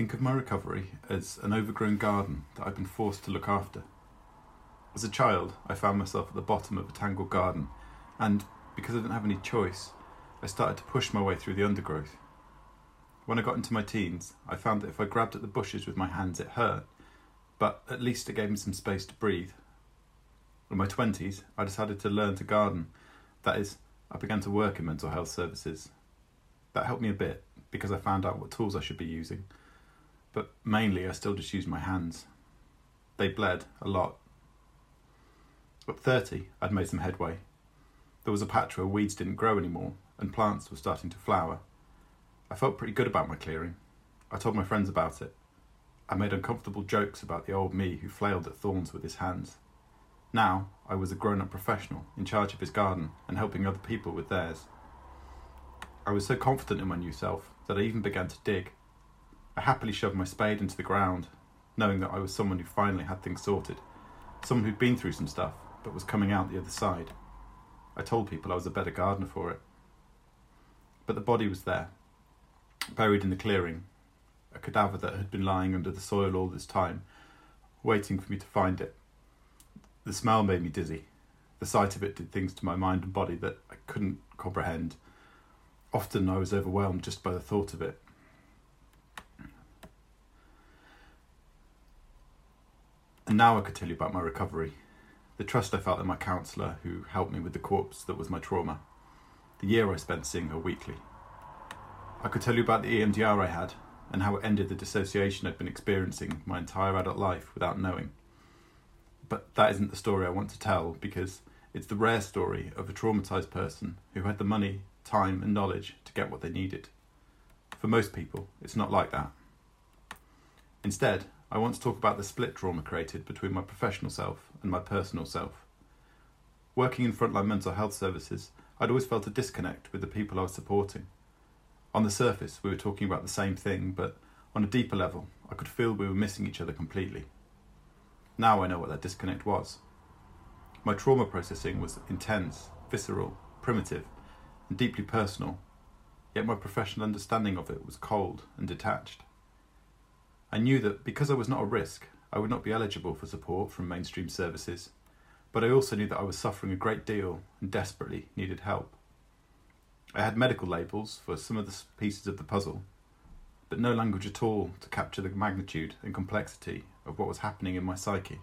think of my recovery as an overgrown garden that I've been forced to look after. As a child, I found myself at the bottom of a tangled garden, and because I didn't have any choice, I started to push my way through the undergrowth. When I got into my teens, I found that if I grabbed at the bushes with my hands, it hurt, but at least it gave me some space to breathe. In my 20s, I decided to learn to garden. That is, I began to work in mental health services. That helped me a bit because I found out what tools I should be using, but mainly I still just used my hands. They bled a lot. At 30, I'd made some headway. There was a patch where weeds didn't grow anymore and plants were starting to flower. I felt pretty good about my clearing. I told my friends about it. I made uncomfortable jokes about the old me who flailed at thorns with his hands. Now I was a grown up professional in charge of his garden and helping other people with theirs. I was so confident in my new self that I even began to dig. I happily shoved my spade into the ground, knowing that I was someone who finally had things sorted, someone who'd been through some stuff but was coming out the other side. I told people I was a better gardener for it. But the body was there, buried in the clearing, a cadaver that had been lying under the soil all this time, waiting for me to find it. The smell made me dizzy. The sight of it did things to my mind and body that I couldn't comprehend. Often I was overwhelmed just by the thought of it. And now I could tell you about my recovery, the trust I felt in my counsellor who helped me with the corpse that was my trauma, the year I spent seeing her weekly. I could tell you about the EMDR I had and how it ended the dissociation I'd been experiencing my entire adult life without knowing. But that isn't the story I want to tell because it's the rare story of a traumatized person who had the money, time, and knowledge to get what they needed. For most people, it's not like that. Instead, I want to talk about the split trauma created between my professional self and my personal self. Working in frontline mental health services, I'd always felt a disconnect with the people I was supporting. On the surface, we were talking about the same thing, but on a deeper level, I could feel we were missing each other completely. Now I know what that disconnect was. My trauma processing was intense, visceral, primitive, and deeply personal, yet my professional understanding of it was cold and detached. I knew that because I was not a risk, I would not be eligible for support from mainstream services, but I also knew that I was suffering a great deal and desperately needed help. I had medical labels for some of the pieces of the puzzle, but no language at all to capture the magnitude and complexity of what was happening in my psyche.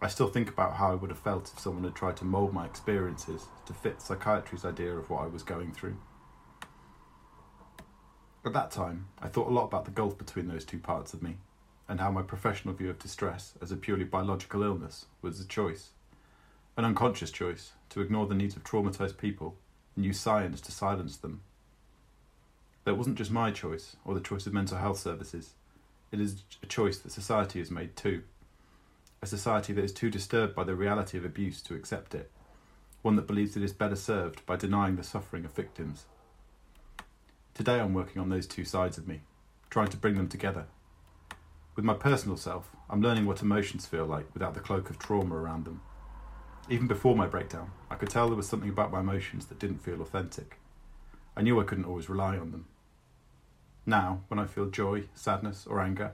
I still think about how I would have felt if someone had tried to mould my experiences to fit psychiatry's idea of what I was going through. At that time, I thought a lot about the gulf between those two parts of me, and how my professional view of distress as a purely biological illness was a choice, an unconscious choice to ignore the needs of traumatised people and use science to silence them. That wasn't just my choice or the choice of mental health services. It is a choice that society has made too. A society that is too disturbed by the reality of abuse to accept it. One that believes it is better served by denying the suffering of victims. Today I'm working on those two sides of me, trying to bring them together. With my personal self, I'm learning what emotions feel like without the cloak of trauma around them. Even before my breakdown, I could tell there was something about my emotions that didn't feel authentic. I knew I couldn't always rely on them. Now, when I feel joy, sadness, or anger,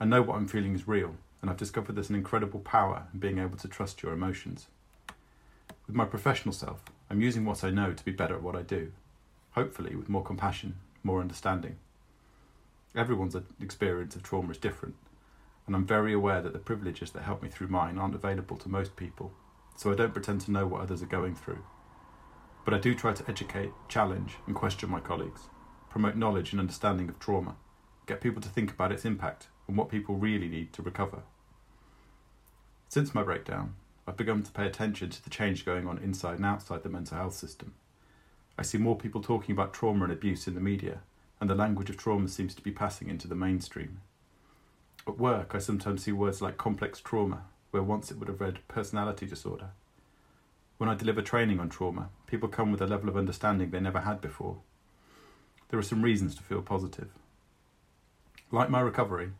I know what I'm feeling is real, and I've discovered there's an incredible power in being able to trust your emotions. With my professional self, I'm using what I know to be better at what I do, hopefully with more compassion, more understanding. Everyone's experience of trauma is different, and I'm very aware that the privileges that help me through mine aren't available to most people so I don't pretend to know what others are going through. But I do try to educate, challenge, and question my colleagues, promote knowledge and understanding of trauma, get people to think about its impact and what people really need to recover. Since my breakdown, I've begun to pay attention to the change going on inside and outside the mental health system. I see more people talking about trauma and abuse in the media, and the language of trauma seems to be passing into the mainstream. At work, I sometimes see words like complex trauma where once it would have read personality disorder. When I deliver training on trauma, people come with a level of understanding they never had before. There are some reasons to feel positive. Like my recovery,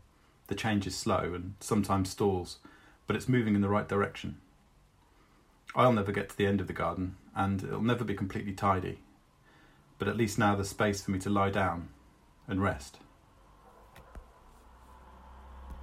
the change is slow and sometimes stalls, but it's moving in the right direction. I'll never get to the end of the garden, and it'll never be completely tidy, but at least now there's space for me to lie down and rest.